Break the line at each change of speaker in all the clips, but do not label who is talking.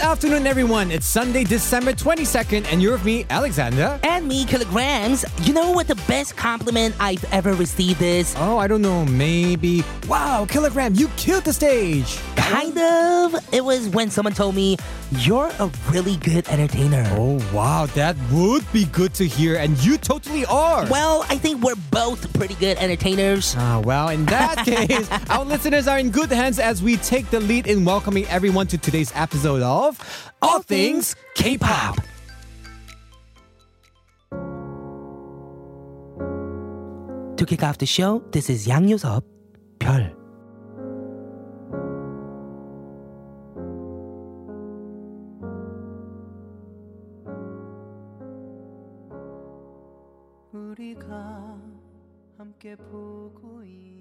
afternoon, everyone. It's Sunday, December 22nd, and you're with me, Alexander.
And me, kilograms. You know what the best compliment I've ever received is?
Oh, I don't know, maybe. Wow, Kilogram, you killed the stage.
Kind of. It was when someone told me, You're a really good entertainer.
Oh, wow, that would be good to hear, and you totally are.
Well, I think we're both pretty good entertainers.
Ah, well, in that case, our listeners are in good hands as we take the lead in welcoming everyone to today's episode of All Things K-Pop.
To kick off the show, this is Yang Yosop, 별.
우리가 함께 보고 저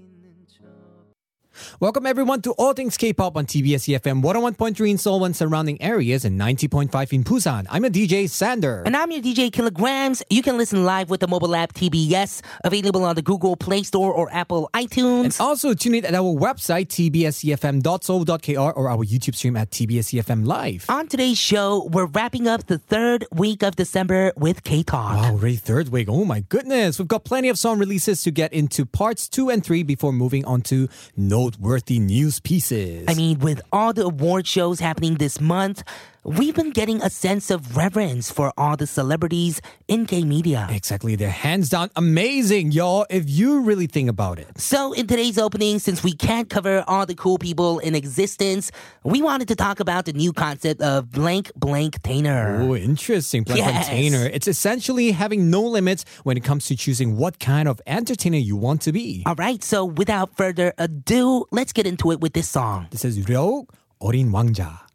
Welcome everyone to All Things K-Pop on TBS EFM 101.3 in Seoul and surrounding areas and 90.5 in Busan. I'm your DJ Sander.
And I'm your DJ Kilograms. You can listen live with the mobile app TBS, available on the Google Play Store or Apple iTunes.
And also tune in at our website tbsefm.seoul.kr or our YouTube stream at TBS EFM live.
On today's show, we're wrapping up the third week of December with K Talk.
Wow, already third week. Oh my goodness. We've got plenty of song releases to get into parts two and three before moving on to noteworthy news pieces.
I mean, with all the award shows happening this month, we've been getting a sense of reverence for all the celebrities in K media.
Exactly. They're hands down amazing, y'all, if you really think about it.
So, in today's opening, since we can't cover all the cool people in existence, we wanted to talk about the new concept of blank blank tainer.
Oh, interesting. Blank
yes.
blank tainer. It's essentially having no limits when it comes to choosing what kind of entertainer you want to be.
All right. So, without further ado, let's get into it with this song.
This is Ryo, Orin Wangja.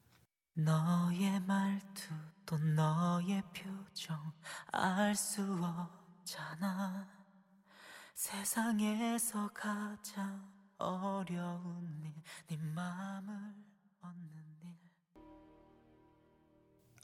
너의 말투 또 너의 표정 알 수 없잖아. 세상에서 가장 어려운 일네 맘을 얻는 일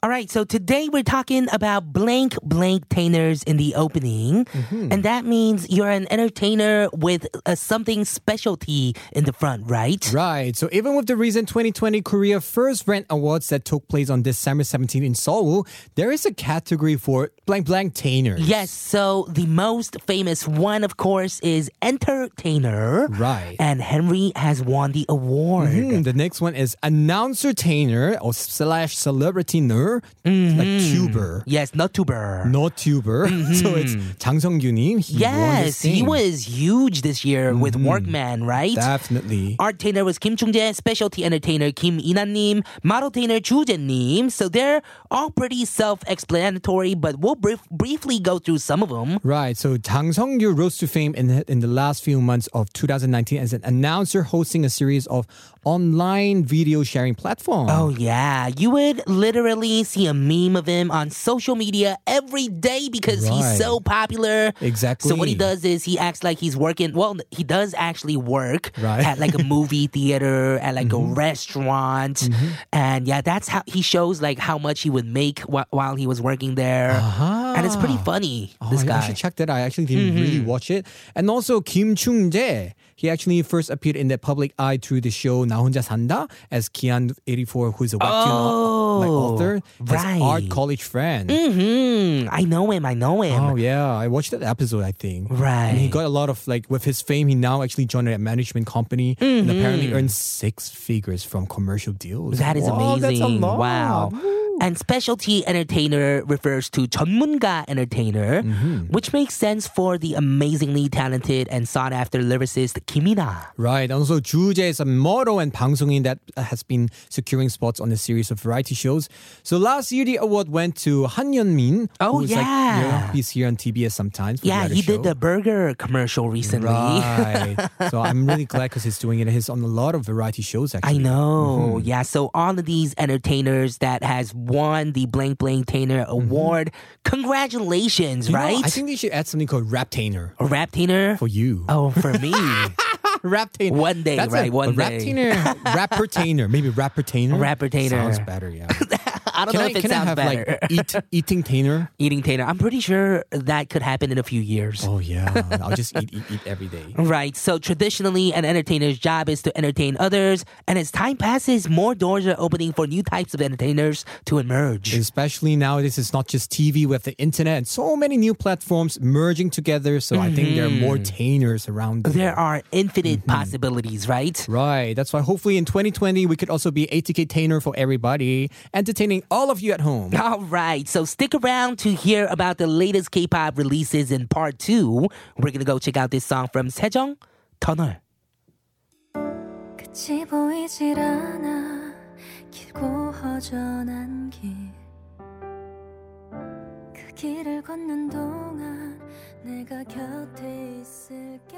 All right, so today we're talking about blank blank tainers in the opening. And that means you're an entertainer with a something specialty in the front, right?
Right. So even with the recent 2020 Korea First Brand Awards that took place on December 17 in Seoul, there is a category for blank blank tainers.
Yes, so the most famous one, of course, is entertainer.
Right.
And Henry has won the award.
Hmm, the next one is announcer tainer or slash celebrity ner,
Mm-hmm.
like tuber.
Yes, not tuber.
Not tuber. So it's Jang Sung-gyunim. He
yes, he was huge this year with Workman, right?
Definitely.
Art trainer was Kim Chung-jae, specialty entertainer Kim Eana-nim, model trainer Chu Jae-nim. So they're all pretty self-explanatory, but we'll brief- briefly go through some of them.
Right. So Jang Sung-gyu rose to fame in in the last few months of 2019 as an announcer hosting a series of online video sharing platforms.
Oh yeah, you would literally see a meme of him on social media every day because
Right.
he's so popular.
Exactly.
So what he does is he acts like he's working. Well, he does actually work
Right. Mm-hmm.
at like a movie theater, at like a restaurant, and yeah, that's how he shows like how much he would make wh- while he was working there. And it's pretty funny.
Oh,
this
I
guy. Mm-hmm.
should check that. I actually didn't really watch it. And also Kim Chung Jae. He actually first appeared in the public eye through the show 나 혼자 산다 as Kian 84, who's a webtoon au- like
Oh,
author, his
right.
art college friend.
hmm I know him. I know him.
Oh yeah, I watched that episode. I think.
Right.
And he got a lot of like with his fame. He now actually joined a management company and apparently earned six figures from commercial deals.
Mm-hmm. That is
Wow,
amazing.
That's a lot.
Wow. And specialty entertainer refers to 전문가 entertainer,
mm-hmm.
which makes sense for the amazingly talented and sought after lyricist Kim Eana.
Right. Also, Juje is a model and 방송인 that has been securing spots on a series of variety shows. So last year, the award went to Han Hyun-min.
Oh
yeah. Like,
yeah,
he's here on TBS sometimes.
Yeah, he
show.
did the burger commercial recently.
Right. so I'm really glad because he's doing it. He's on a lot of variety shows. Actually, I
know.
Mm-hmm.
Yeah. So all of these entertainers that has won the Blank Blank Tainer award, congratulations,
Mm-hmm. You know,
right?
I think they should add something called Rap Tainer
A rap tainer?
for you.
Oh, for me.
Rap Tainer.
One day,
That's
right,
A,
one
a Rap
day.
Tainer. Rapper Tainer. Maybe Rapper Tainer.
Rapper Tainer.
Sounds better, yeah.
I don't
Can
know
I,
if it
can I have
better.
like eat, eating tainer?
Eating tater. I'm pretty sure that could happen in a few years.
Oh yeah, I'll just eat, eat, eat every day.
Right. So traditionally, an entertainer's job is to entertain others, and as time passes, more doors are opening for new types of entertainers to emerge.
Especially nowadays, it's not just TV with the internet and so many new platforms merging together. So I think there are more tainers around.
Mm-hmm. there are infinite
Mm-hmm.
possibilities, right?
Right. That's why hopefully in 2020 we could also be ATK tainer for everybody, entertaining all of you at home.
All right, so stick around to hear about the latest K-pop releases in part two. We're gonna go check out this song from Sejeong, Tunnel.
끝이 보이질 않아 길고 허전한 길 길을 걷는 동안 내가 곁에 있을게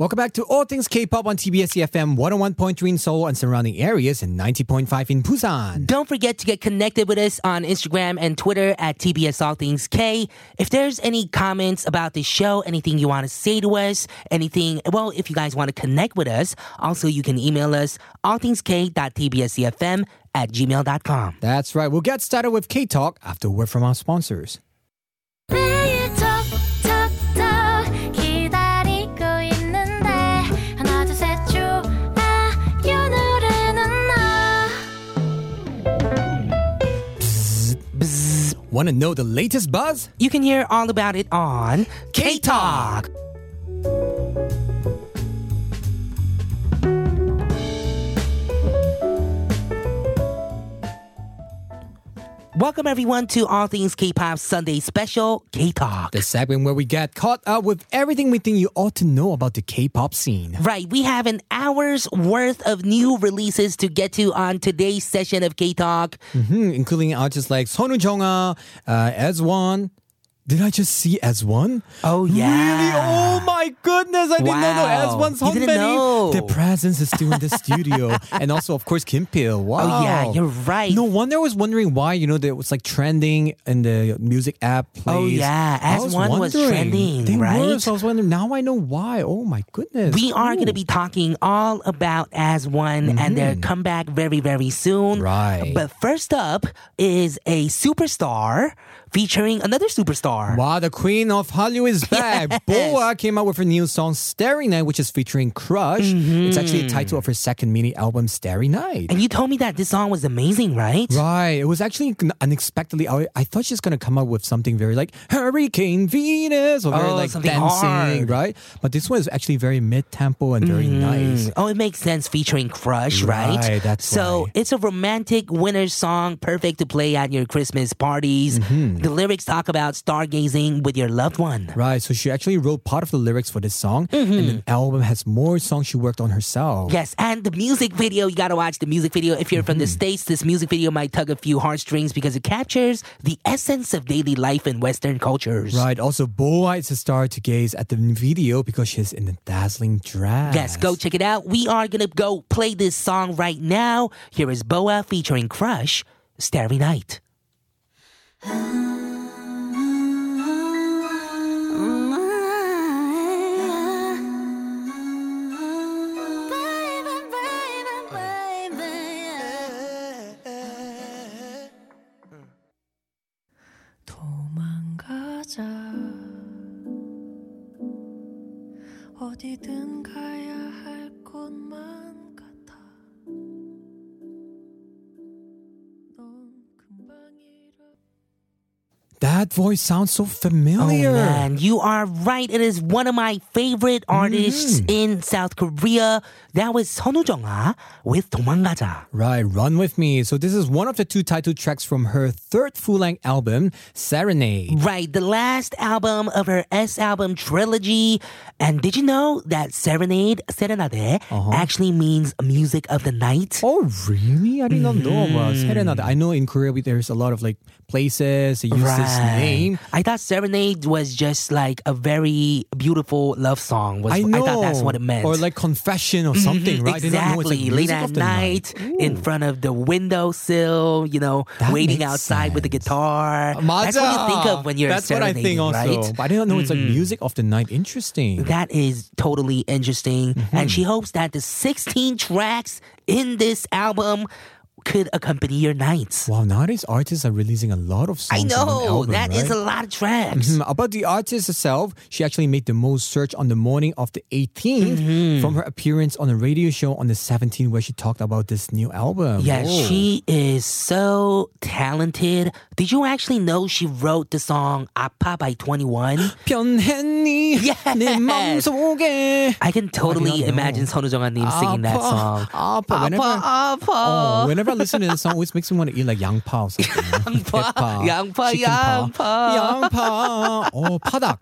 Welcome back to All Things K-pop on TBS EFM 101.3 in Seoul and surrounding areas and 90.5 in Busan.
Don't forget to get connected with us on Instagram and Twitter at TBS All Things K. If there's any comments about the show, anything you want to say to us, anything, well, if you guys want to connect with us, also you can email us allthingsk.tbsefm at gmail.com.
That's right. We'll get started with K-Talk after a word from our sponsors. Want to know the latest buzz?
You can hear all about it on K-Talk. Welcome everyone to All Things K-Pop Sunday Special K-Talk.
The segment where we get caught up with everything we think you ought to know about the K-pop scene.
Right, we have an hour's worth of new releases to get to on today's session of K-Talk.
Hmm, including artists like Sonu Jonga, uh, as one. Did I just see as one?
Oh yeah.
Really? Oh my goodness! I did not know as one
You didn't.
Their presence is still in the studio, and also of course Kim Pil. Wow.
Oh yeah, you're right.
No wonder I was wondering why you know that was like trending in the music app. Plays.
Oh, yeah, As One was trending,
they Were,
right?
so I was wondering. Now I know why. Oh my goodness.
We are going to be talking all about As One and their comeback very, very soon.
Mm-hmm. Right.
But first up is a superstar featuring another superstar.
Wow, the queen of Hallyu is back.
Yes.
Boa came out with her new song Starry Night, which is featuring Crush. It's actually the title of her second mini album, Starry Night.
And you told me that this song was amazing, right?
Right. It was actually unexpectedly. I, I thought she was going to come up with something very like Hurricane Venus or very
Oh,
like dancing,
hard.
right? But this one is actually very mid tempo and very nice.
Mm. Oh, it makes sense featuring Crush, right?
Right, that's
so
why.
it's a romantic winter song, perfect to play at your Christmas parties.
Mm-hmm.
The lyrics talk about stargazing with your loved one.
Right. So she actually wrote part of the lyrics for this song, and the album has more songs she worked on herself.
Mm-hmm. Yes, and the music video, you gotta watch the music video. If you're from the
Mm-hmm.
States, this music video might tug a few heartstrings because it captures the essence of daily life in Western cultures.
Right. Also, Boa is a star to gaze at the video because she's in a dazzling dress.
Yes, go check it out. We are gonna go play this song right now. Here is Boa featuring Crush, Starry Night.
어디든 가야 할 곳만
That voice sounds so familiar.
Oh man, you are right. It is one of my favorite artists
Mm.
in South Korea. That was 선우 정아 with 도망가자.
Right, Run With Me. So this is one of the two title tracks from her third full-length album, Serenade.
Right, the last album of her S album trilogy. And did you know that serenade, serenade, actually means music of the night?
Oh, really? I did not know about
Mm-hmm.
Serenade. I know in Korea we- there's a lot of like places that use this
I thought serenade was just like a very beautiful love song. Was
I know.
thought that's what it meant.
Or like confession or something, right? I did not know it's
Exactly.
like
Late at night, in front of the windowsill, you know,
That
waiting outside with the
sense.
guitar. That's what you think of when you're
That's what I think also.
right? Mm-hmm.
But I didn't know it's like music of the night. Interesting.
That is totally interesting.
Mm-hmm.
And she hopes that the 16 tracks in this album could accompany your nights.
Wow, nowadays artists are releasing a lot of songs.
I know,
album,
that
right?
is a lot of tracks.
Mm-hmm. About the artist herself, she actually made the most search on the morning of the 18th
mm-hmm.
from her appearance on a radio show on the 17th where she talked about this new album.
Yeah,
Whoa.
she is so talented. Did you actually know she wrote the song "Apa" by
2NE1?
yes. I can totally imagine Sonu 선우정아님 singing that song.
아파, 아파, whenever,
아파.
Oh, whenever about listening to the song always makes me want to eat like 양파 or something.
양파, 양파, 양파,
양파. Oh, 파닭,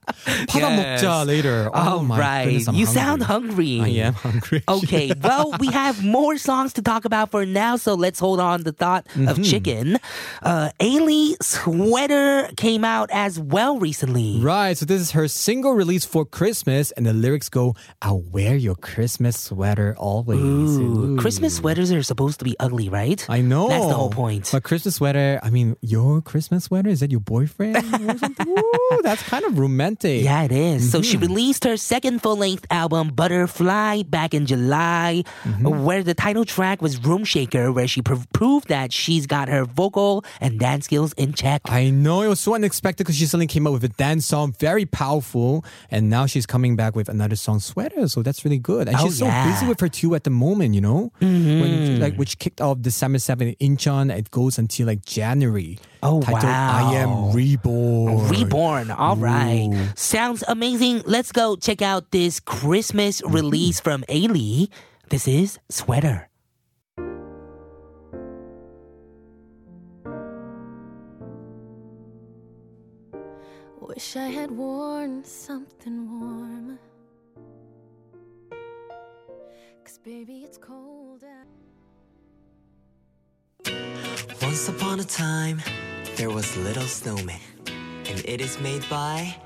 파닭
yes.
later. Oh,
All
my
right.
goodness, I'm
you
hungry.
sound hungry.
I am hungry.
Okay, well, we have more songs to talk about for now, so let's hold on the thought
mm-hmm.
of chicken. Uh, Ailee Sweater came out as well recently.
Right, so this is her single release for Christmas, and the lyrics go, "I'll wear your Christmas sweater always."
Ooh.
Ooh.
Christmas sweaters are supposed to be ugly, right?
I know.
That's the whole point.
But Christmas sweater, I mean, your Christmas sweater, is that your boyfriend or something? Ooh, that's kind of romantic.
Yeah, it is. So she
Mm-hmm.
released her second full length album, Butterfly, back in July,
Mm-hmm.
where the title track was Room Shaker, where she pr- proved that she's got her vocal and dance skills in check.
I know it was so unexpected because she suddenly came up with a dance song, very powerful, and now she's coming back with another song, Sweater. So that's really good. And
Oh,
she's so busy with her two at the moment, you know,
Mm-hmm.
when like which kicked off December seventh in Incheon. It goes until like January.
Oh,
titled I. Am Reborn.
Reborn. All right.
Ooh.
Sounds amazing. Let's go check out this Christmas
Mm-hmm.
release from Ailee. This is Sweater.
Wish I had worn something warm. Cause baby, it's cold out.
Once upon a time, there was Little Snowman, and it is made by.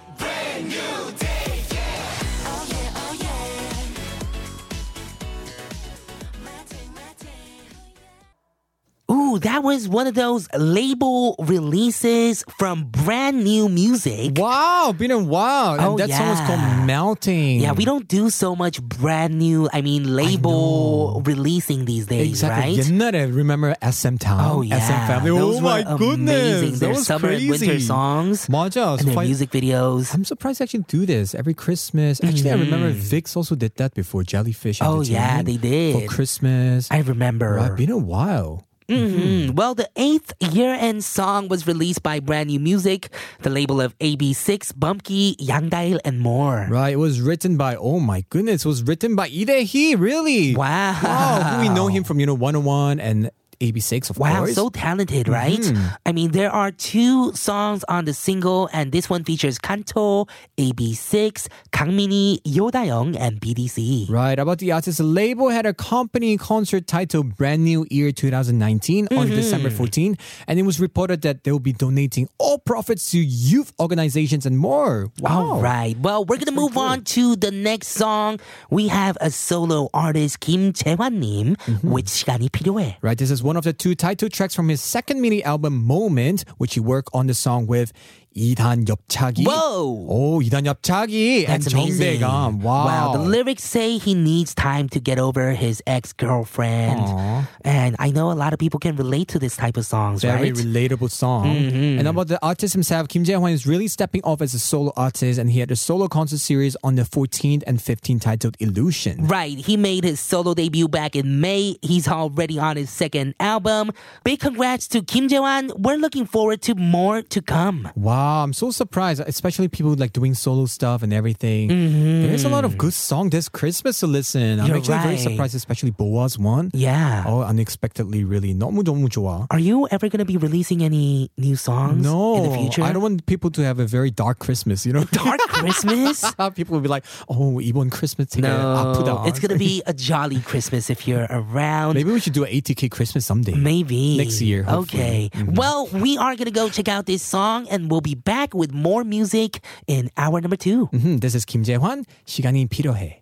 That was one of those label releases from brand new music.
Wow, been a while.
Oh,
and that yeah. song was called Melting.
Yeah, we don't do so much brand new, I mean, label I releasing these days,
exactly.
right?
옛날에, remember SM Town?
Oh, yeah.
SM Family.
Oh those
oh, my
amazing.
goodness.
Their summer
crazy.
and winter songs.
맞아.
And
so
their music videos.
I'm surprised they actually do this every Christmas. Actually, mm-hmm. I remember mm. VIXX also did that before Jellyfish.
Oh, yeah, they did.
For Christmas.
I remember.
Right, been a while.
Mhm. Well, the eighth year end song was released by Brand New Music, the label of AB6IX, Bumkey, Yangdail, and more.
Right, it was written by, oh my goodness, it was written by Lee really?
Wow.
Wow, we know him from, you know, 101 and AB6IX, of
wow,
course.
so talented, mm-hmm. right?
Mm.
I mean, there are two songs on the single, and this one features Kanto, AB6IX, Kangmini, Yodayoung, and BDC.
Right. About the artist, the label had a company concert titled Brand New Year 2019
mm-hmm.
on December 14, and it was reported that they will be donating all profits to youth organizations and more. Wow.
All right. Well, we're going to move on to the next song. We have a solo artist, Kim Jae-hwan
mm-hmm.
with 시간이 필요해.
Right. This is one of the two title tracks from his second mini album Moment, which he worked on the song with 이단 엽차기.
Whoa!
Oh, 이단 엽차기 and
That's amazing.
정대감. Wow.
The lyrics say he needs time to get over his ex girlfriend.
Aw.
And I know a lot of people can relate to this type of songs,
Very
right?
relatable song.
Mm-hmm.
And about the artist himself, Kim Jae-hwan is really stepping off as a solo artist, and he had a solo concert series on the 14th and 15th titled Illusion.
Right. He made his solo debut back in May. He's already on his second album. Big congrats to Kim Jae-hwan. We're looking forward to more to come.
Wow, Wow, I'm so surprised, especially people like doing solo stuff and everything. There's a lot of good song this Christmas to listen. I'm
You're
actually very
right.
surprised, especially Boa's one.
Yeah.
Oh, unexpectedly, really. 너무 너무 좋아.
Are you ever going to be releasing any new songs
No,
in the future?
I don't want people to have a very dark Christmas, you know?
Dark Christmas?
people will be like, oh, 이번 Christmas 되게 아프다.
no, it's gonna be a jolly Christmas if you're around.
Maybe we should do an ATK Christmas someday.
Maybe
Next year, hopefully.
Okay. Well, we are gonna go check out this song, and we'll be back with more music in hour number two.
Mhm, This is Kim Jae-hwan. 시간이 필요해.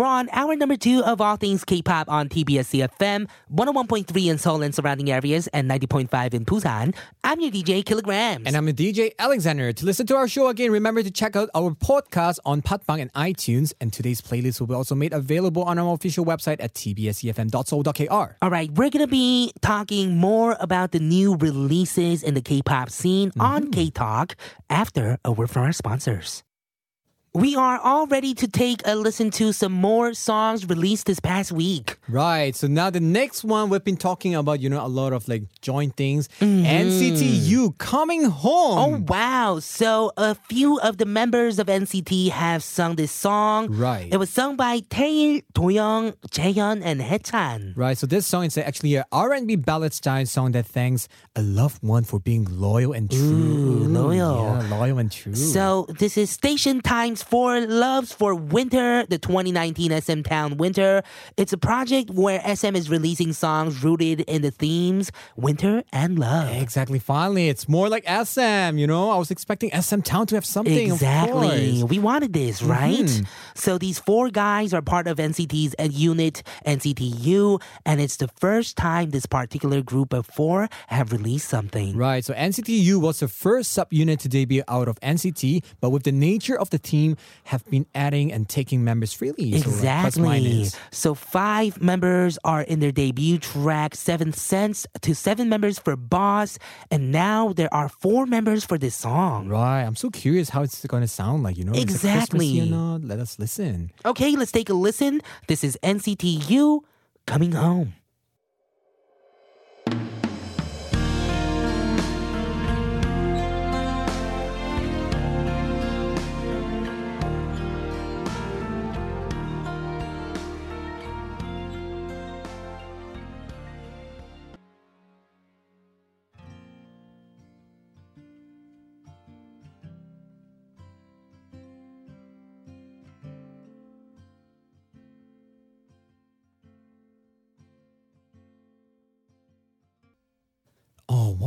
On hour number two of All Things K-pop on TBS EFM, 101.3 in Seoul and surrounding areas, and 90.5 in Busan. I'm your DJ Kilograms.
And I'm your DJ Alexander. To listen to our show again, remember to check out our podcast on Podbbang and iTunes. And today's playlist will be also made available on our official website at tbsefm.seoul.kr.
All right, we're gonna be talking more about the new releases in the K-pop scene on mm-hmm. K Talk after a word from our sponsors. We are all ready to take a listen to some more songs released this past week.
Right. So now the next one we've been talking about, you know, a lot of like joint things. Mm-hmm. NCT coming home.
Oh wow! So a few of the members of NCT have sung this song.
Right.
It was sung by Taeil, Doyoung, Jaehyun, and Haechan.
Right, so this song is actually a R&B ballad style song that thanks a loved one for being loyal and true.
Ooh, loyal.
Yeah, loyal and true.
So this is Station Times for Loves for Winter, the 2019 SM Town Winter. It's a project where SM is releasing songs rooted in the themes winter and love.
Exactly. Finally, it's more like SM. You know, I was expecting SM Town to have something.
Exactly.
Mm-hmm.
We wanted this, right? So these four guys are part of NCT's uh, unit, NCTU, and it's the first time this particular group of four have released something.
Right. So NCTU was the first subunit to debut out of NCT, but with the nature of the team, have been adding and taking members freely. So,
Exactly.
minus.
So five members are in their debut track, 7th Sense to seven members for Boss, and now there are four members for this song.
Right. I'm so curious how it's going to sound like, you know?
Exactly.
Let us listen.
Okay, let's take a listen. This is NCTU coming home.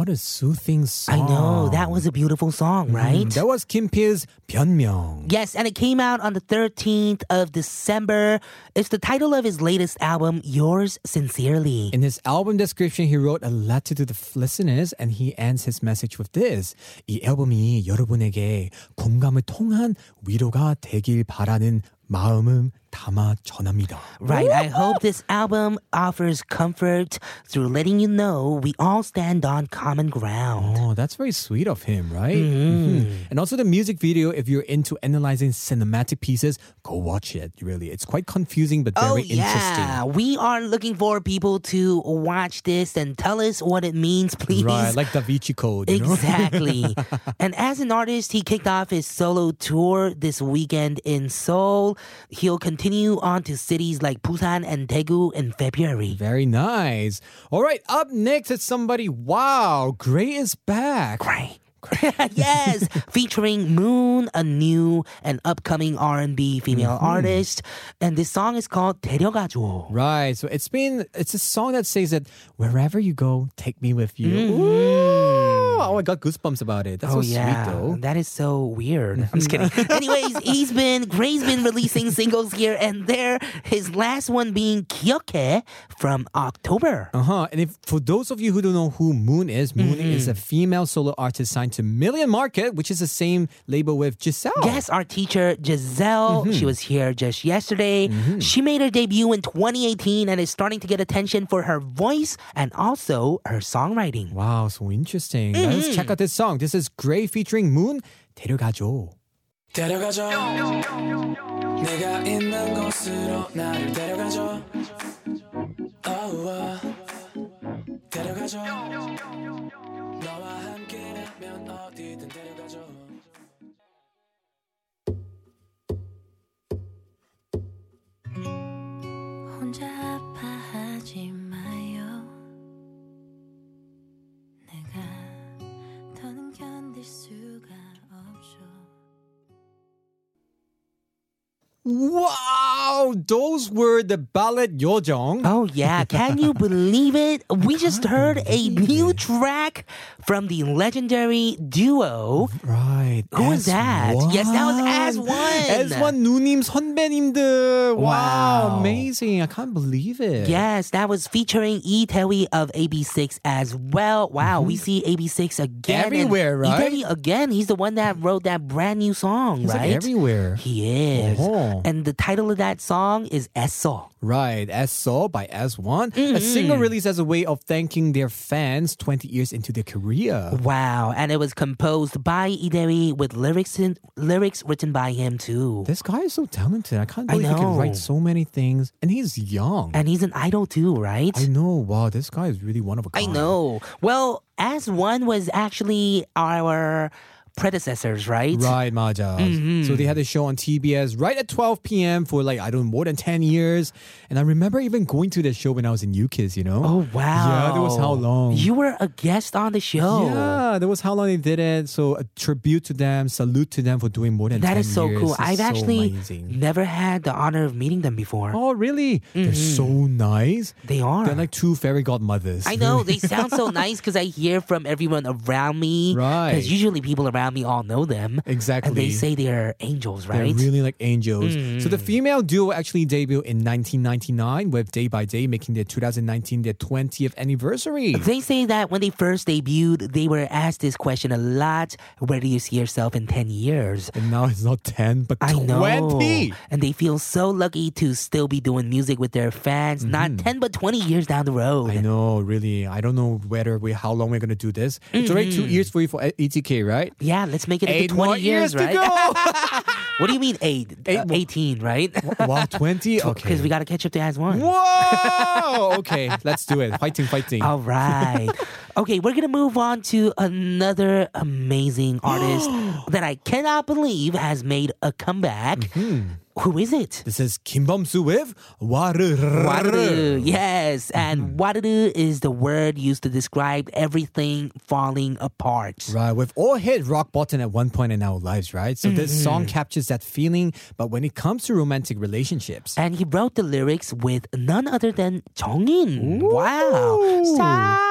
what a soothing song.
I know, that was a beautiful song, right?
Mm, that was Kim P's 변명.
Yes, and it came out on the 13th of December. It's the title of his latest album, Yours Sincerely.
In his album description, he wrote a letter to the listeners and he ends his message with this. 이 앨범이 여러분에게 공감을 통한 위로가 되길 바라는 마음을 담아 전합니다.
Right, I hope this album offers comfort through letting you know we all stand on common ground.
Oh, that's very sweet of him, right? Mhm. And also the music video, if you're into analyzing cinematic pieces, go watch it. Really, it's quite confusing but
Oh,
very
yeah.
interesting.
We are looking for people to watch this and tell us what it means, please.
Right, like Da Vinci Code. You know?
Exactly. and as an artist, he kicked off his solo tour this weekend in Seoul. He'll continue on to cities like Busan and Daegu in February.
Very nice. All right, up next is somebody. Wow, Gray is back.
Gray. yes, featuring Moon, a new and upcoming R&B female artist, and this song is called 데려가줘.
Right. So it's been it's a song that says that wherever you go, take me with you.
Mm-hmm.
Oh, I got goosebumps about it. That's
oh,
so
yeah.
sweet, though.
That is so weird. I'm just kidding. Anyways, he's been, Gray's been releasing singles here and there. His last one being Kyoke from October.
Uh huh. And if for those of you who don't know who Moon is, Moon
mm-hmm.
is a female solo artist signed to Million Market, which is the same label with Giselle.
Yes, our teacher, Giselle.
Mm-hmm.
She was here just yesterday. Mm-hmm. She made her debut in 2018 and is starting to get attention for her voice and also her songwriting.
Wow, so interesting. Mm.
Mm-hmm.
check out this song. This is Gray featuring Moon. 데려가줘.
데려가줘 내가 있는 곳으로 나를 데려가줘 oh, uh. 데려가줘 너와
Wow, those were the ballad Yojong.
Oh yeah, can you believe it? We just heard a new track from the legendary duo.
Right.
Who was that? Yes, that was As One.
As One 누님 선배님들. Wow, amazing! I can't believe it.
Yes, that was featuring E Tae of AB6IX as well. Wow, mm-hmm. we see AB6IX again
everywhere, right?
E again. He's the one that wrote that brand new song,
he's
right?
Like everywhere.
He is.
Oh.
And the title of that song is Esso.
Right, as so by As One,
Mm-hmm.
a single released as a way of thanking their fans 20 years into their career.
Wow, and it was composed by Lee Dae-hwi with lyrics in, lyrics written by him too.
This guy is so talented. I can't
I
believe he can write so many things, and he's young.
And he's an idol too, right?
I know. Wow, this guy is really one of a
I
kind.
I know. Well, as one was actually our predecessors, right?
Right, Maja.
Mm-hmm.
So they had a show on TBS right at 12 p.m. for like, I don't know, more than 10 years. And I remember even going to the show when I was in U-KISS, you know?
Oh wow!
Yeah, that was how long.
You were a guest on the show.
Yeah, that was how long they did it. So a tribute to them, salute to them for doing more than
That
10
is so
years.
cool.
It's
I've
so
actually
amazing.
never had the honor of meeting them before.
Oh, really? They're so nice.
They are.
They're like two fairy godmothers.
I know they sound so nice because I hear from everyone around me.
Right.
Because usually people around me all know them.
Exactly.
And they say they're angels,
They're
right?
really like angels. So
Mm.
the female duo actually debuted in 1999 with Day by Day making their 2019 their 20th anniversary.
They say that when they first debuted, they were asked this question a lot: Where do you see yourself in ten years?
And now it's not 10 but
I
20.
know. And they feel so lucky to still be doing music with their fans, not 10 but 20 years down the road.
Mm-hmm. I know, really. I don't know whether we how long we're gonna do this. It's already two years for you for ATK, right?
Yeah, let's make it
Eight
into 20
more years,
right?
to go.
what do you mean 8?
Eight
Uh, 18, right?
wow, 20? Okay.
Because we got to catch up to as one.
Whoa! okay, let's do it. Fighting, fighting.
All right. Okay, we're to move on to another amazing artist that I cannot believe has made a comeback.
Mm-hmm.
Who is it?
This is Kim Bum-soo with Waru.
Wadaru. Yes, and wadaru is the word used to describe everything falling apart.
Right, we've all hit rock bottom at one point in our lives, right? So this
Mm-hmm.
song captures that feeling, but when it comes to romantic relationships,
And he wrote the lyrics with none other than 정인. Wow.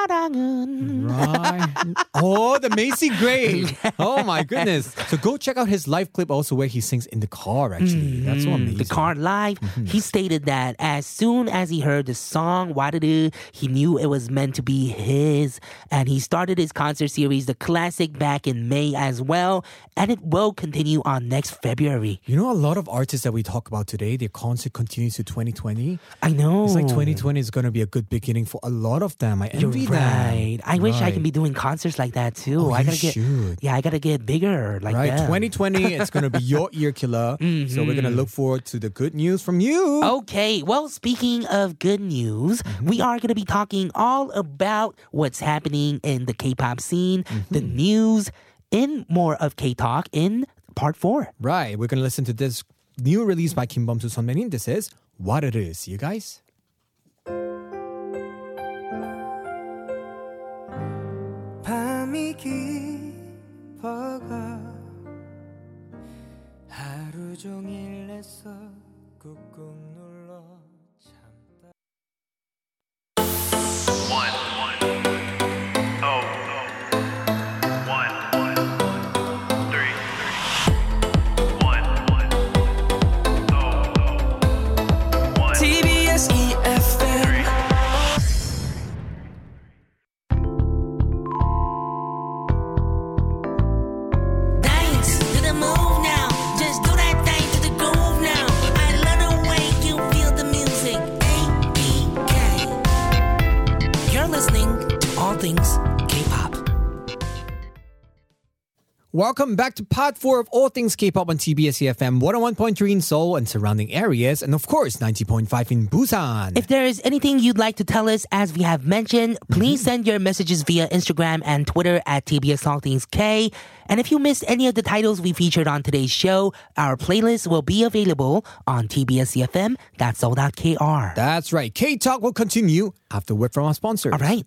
사랑은.
Right. oh, the Macy Gray. Oh my goodness. So go check out his live clip also where he sings in the car actually. That's so amazing.
Mm, The car live. He stated that as soon as he heard the song Wadaru, he knew it was meant to be his. And he started his concert series, The Classic, back in May as well. And it will continue on next February.
You know, a lot of artists that we talk about today, their concert continues to 2020.
I know.
It's like 2020 is going to be a good beginning for a lot of them. I
You're
envy
right. I wish I could be doing concerts like that too.
Oh,
I gotta get
should.
yeah, I gotta get bigger like
right, 2020, it's going to be your ear killer. So we're going to mm-hmm. look forward to the good news from you.
Okay, well, speaking of good news,
mm-hmm.
we are going to be talking all about what's happening in the K pop scene, the
mm-hmm.
news, in more of K Talk in part four.
Right, we're going to listen to this new release by Kim Bum Soo Sunmanin. This is What It Is, you guys.
밤이 깊어가 하루 종일 애써 꾹꾹 눌러 참다
One.
Welcome back to part four of All Things K-pop on TBS EFM 101.3 in Seoul and surrounding areas, and of course 90.5 in Busan.
If there is anything you'd like to tell us, as we have mentioned, please mm-hmm. send your messages via Instagram and Twitter at TBS All Things K. And if you missed any of the titles we featured on today's show, our playlist will be available on tbsefm.seoul.kr.
That's right. K Talk will continue after word from our sponsors.
All right.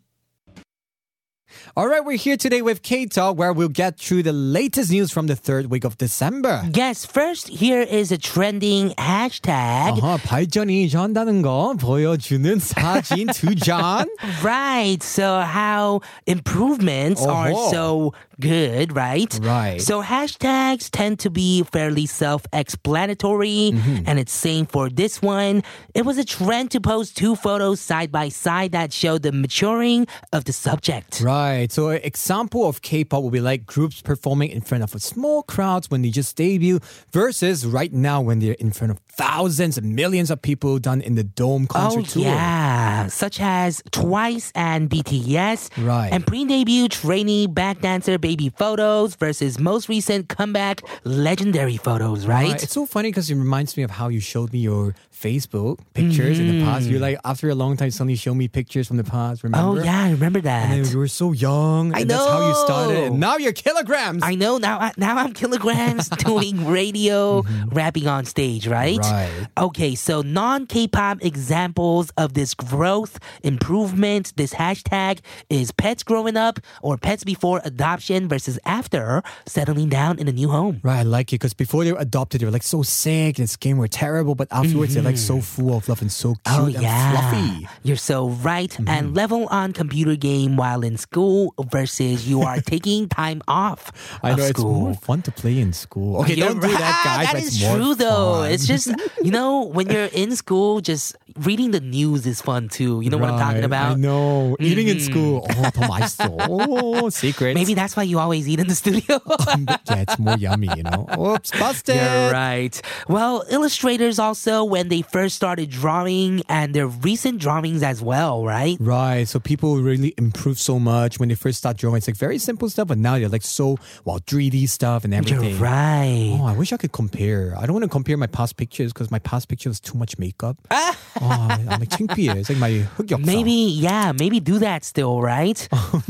All right, we're here today with K-Talk, where we'll get through the latest news from the third week of December.
Yes, first here is a trending hashtag.
아하, 발전이 한다는 거 보여주는 사진 두 장.
Right, so how improvements are
uh-huh.
so good, right?
Right.
So hashtags tend to be fairly self-explanatory
Mm-hmm.
and it's same for this one. It was a trend to post two photos side by side that showed the maturing of the subject.
Right. So an example of K-pop would be like groups performing in front of small crowds when they just debut versus right now when they're in front of thousands and millions of people done in the dome concert
Oh
tour.
yeah, such as Twice and BTS,
Right.
And pre-debut trainee back dancer baby photos versus most recent comeback legendary photos, right?
Right. It's so funny because it reminds me of how you showed me your Facebook pictures in the past.
Mm-hmm.
You're like, after a long time, suddenly show me pictures from the past. Remember?
Oh yeah, I remember that.
And you were so young.
I
and That's how you started. And now you're kilograms.
I know now. I- Now I'm kilograms doing radio, rapping on stage, right?
Mm-hmm. Right.
Okay, so non-K-pop examples of this growth, improvement, this hashtag is pets growing up or pets before adoption versus after settling down in a new home.
Right, I like it because before they were adopted, they were like so sick and skin were terrible, but afterwards mm-hmm. they're like so mm-hmm. full of love and so oh, cute
oh,
and
yeah.
fluffy.
You're so right.
Mm-hmm.
And level on computer game while in school versus you are taking time off.
I
of
know
school.
it's more fun to play in school. Okay,
you're
don't right. do that, guys.
That is true, though.
Fun.
It's just you know when you're in school, just reading the news is fun too. You know right. what I'm talking about?
I know. Mm-hmm. Eating in school. Mm-hmm. Oh, my soul. secret.
Maybe that's why you always eat in the studio.
yeah, it's more yummy, you know. Oops, busted.
You're right. Well, illustrators also, when they first started drawing and their recent drawings as well, right?
Right. So people really improve so much when they first start drawing. It's like very simple stuff, but now they're like so well 3D stuff and
You're
everything.
right.
Oh, I wish I could compare. I don't want to compare my past pictures because my past picture was too much makeup. oh, I'm like 창피해. It's like my 흑역사.
Maybe, yeah, maybe do that still, right?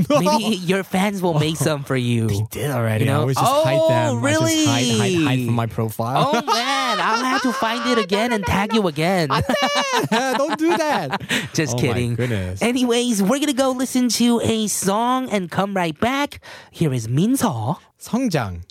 Maybe your fans will make some for you.
They did already.
You know?
I always just hide
Oh,
them. I just hide, hide, hide from my profile.
Oh man, I'll have to find it again and tag you again.
don't do that.
Just
Oh
kidding.
goodness.
Anyways, we're gonna go listen to a song and come right back. Here is Minso.
성장.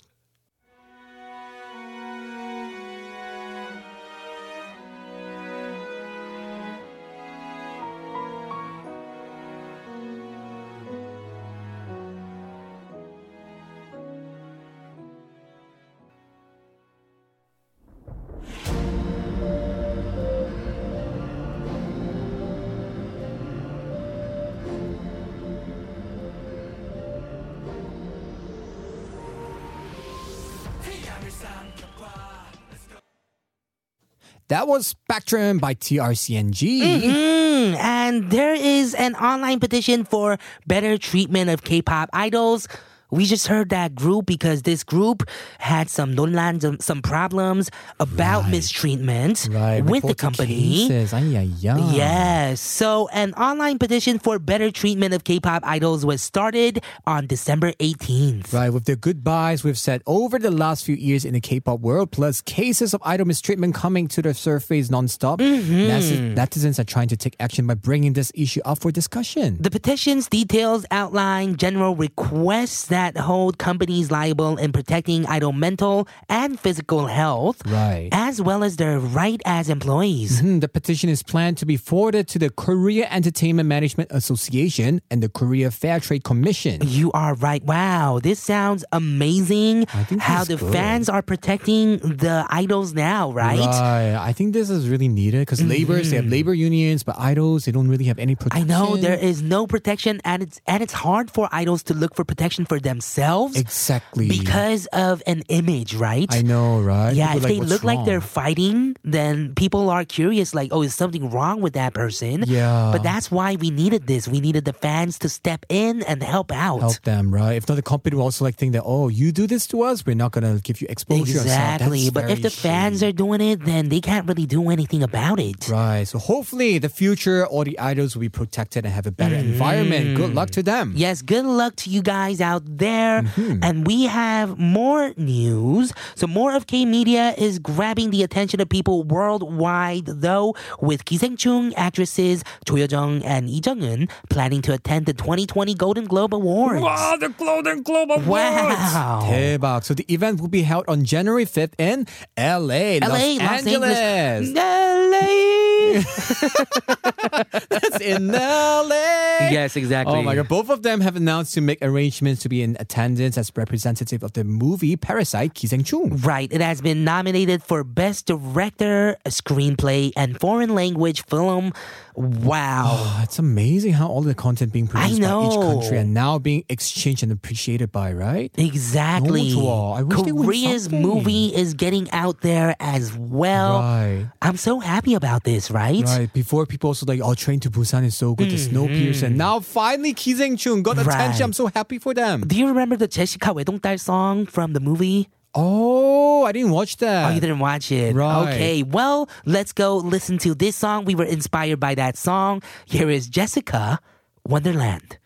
That was Spectrum by TRCNG.
Mm, and there is an online petition for better treatment of K-pop idols. We just heard that group because this group had some 논란, some, some problems about
Right.
mistreatment
Right.
with the company.
Cases. Ay, ay, ay.
Yes. So an online petition for better treatment of K-pop idols was started on December 18th.
Right, with the goodbyes we've said over the last few years in the K-pop world, plus cases of idol mistreatment coming to the surface nonstop,
Mm-hmm.
netizens are trying to take action by bringing this issue up for discussion.
The petition's details outline general requests that that hold companies liable in protecting idol mental and physical health,
Right.
as well as their right as employees.
Hmm, The petition is planned to be forwarded to the Korea Entertainment Management Association and the Korea Fair Trade Commission.
You are right. Wow, this sounds amazing.
I think
How the
good.
fans are protecting the idols now, right?
Right. I think this is really needed because laborers, they have labor unions, but idols, they don't really have any
Mm-hmm. I know there is no protection, and it's and it's hard for idols to look for protection for themselves
Exactly.
because of an image, right?
I know, right?
Yeah,
People
if
are
they
"What's
look like they're fighting, then people are curious, like, oh, is something wrong with that person?
Yeah.
But that's why we needed this. We needed the fans to step in and help out.
help them, right? If not, the company will also like think that, oh, you do this to us, we're not gonna give you exposure.
Exactly. But if the fans
shitty.
are doing it, then they can't really do anything about it.
Right. So hopefully the future all the idols will be protected and have a better environment. Good luck mm. to them.
Yes, good luck to you guys out there.
Mm-hmm.
And we have more news. So, more of K Media is grabbing the attention of people worldwide, though, with Kiseng Chung actresses Cho Yeo-jeong and Lee Jung-eun planning to attend the 2020 Golden Globe Awards.
Wow, the Golden Globe Awards!
Wow.
대박. So, the event will be held on January 5th in LA,
LA
Los,
Los
Angeles.
Angeles. LA!
That's in LA!
Yes, exactly.
Oh my god. Both of them have announced to make arrangements to be in in attendance as representative of the movie Parasite Kisengchung.
Right. It has been nominated for Best Director, Screenplay, and Foreign Language Film. Wow.
Oh, it's amazing how all the content being produced by each country and now being exchanged and appreciated by, right?
Exactly. Korea's movie is getting out there as well.
Right.
I'm so happy about this, right?
Right. Before people also like, oh, Train to Busan is so good, mm-hmm. the Snowpiercer. And now finally, Ki Zeng
Chun got right.
attention. I'm so happy for them.
The you remember the Jessica Wedongdal song from the movie?
Oh, I didn't watch that.
Oh, you didn't watch it.
Right.
Okay, well, let's go listen to this song. We were inspired by that song. Here is Jessica Wonderland.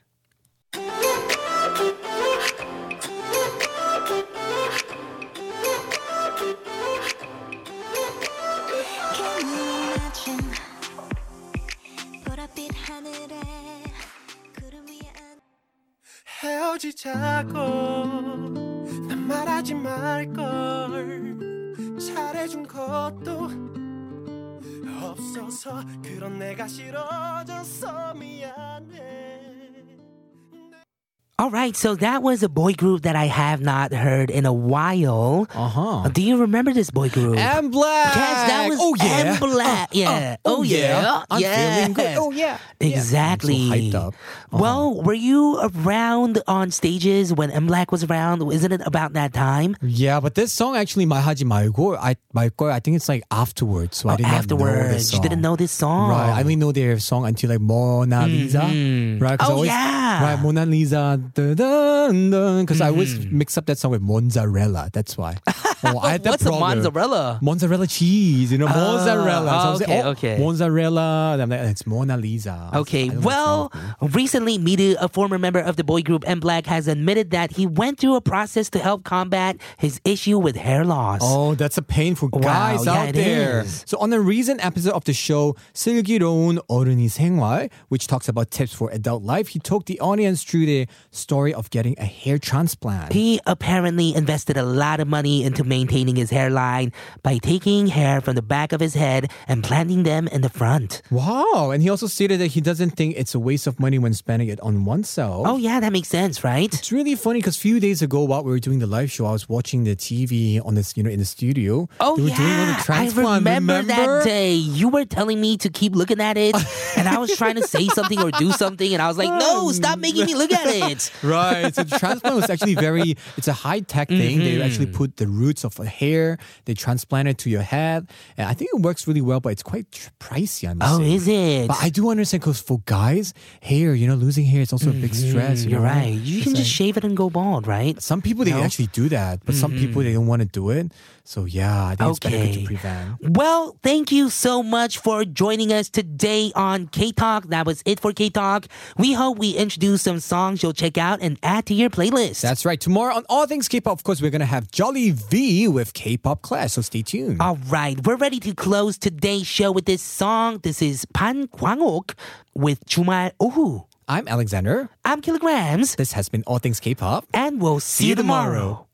헤어지자고 난 말하지 말걸. 잘해준 것도 없어서 그런 내가 싫어져서 미안해
All right, so that was a boy group that I have not heard in a while.
Uh huh.
Do you remember this boy group?
MBLAQ.
Yes, that was
oh, yeah.
MBLAQ. Uh, uh, yeah.
Uh, oh, yeah.
yeah.
feeling good. Oh yeah.
Exactly.
So uh-huh.
Well, were you around on stages when MBLAQ was around? Isn't it about that time?
Yeah, but this song actually, my Haji my I I think it's like afterwards. So
oh,
I didn't
afterwards. You didn't know this song,
right? I only know their song until like Mona mm-hmm. Lisa, right?
Oh
always,
yeah.
Right, Mona Lisa because I always
Mm-hmm.
mix up that song with mozzarella. That's why. Oh, I had that
What's
problem.
a mozzarella?
Mozzarella cheese, you know, ah, mozzarella. So I was
okay,
like, oh,
okay.
Mozzarella. And I'm like, it's Mona Lisa.
Okay, well, recently, Midu, a former member of the boy group MBLAQ, has admitted that he went through a process to help combat his issue with hair loss.
Oh, that's a painful
wow,
guys
yeah,
out there.
Is.
So on a recent episode of the show 슬기로운 어른이 생활, which talks about tips for adult life, he took the audience through the story of getting a hair transplant.
He apparently invested a lot of money into maintaining his hairline by taking hair from the back of his head and planting them in the front.
Wow. And he also stated that he doesn't think it's a waste of money when spending it on oneself.
Oh, yeah, that makes sense, right?
It's really funny because a few days ago, while we were doing the live show, I was watching the TV on this, you know, in the studio.
Oh,
they were
yeah.
doing all the
I
transplant.
remember, that day. You were telling me to keep looking at it, and I was trying to say something or do something, and I was like, no, stop making me look at it.
Right. So the transplant was actually very, it's a high tech thing. They actually
Mm-hmm.
put the roots of a hair, they transplant it to your head. And I think it works really well, but it's quite tr- pricey, I must
Oh,
say.
is it?
But I do understand because for guys, hair, you know, losing hair is also a big stress. You
Mm-hmm. You're
know?
right. You can just shave it and go bald, right?
Some people they
No?
actually do that, but some people they don't want to do it. So yeah, I think it's better good
Okay.
to prevent.
Well, thank you so much for joining us today on K Talk. That was it for K Talk. We hope we introduced some songs you'll check out and add to your playlist.
That's right. Tomorrow on All Things K-pop, of course, we're gonna have Jolly V with K pop class, so stay tuned.
All right, we're ready to close today's show with this song. This is Pan Kwangok with Jumal Ohu.
I'm Alexander.
I'm Kilograms.
This has been All Things K pop.
And we'll see,
see you tomorrow.
tomorrow.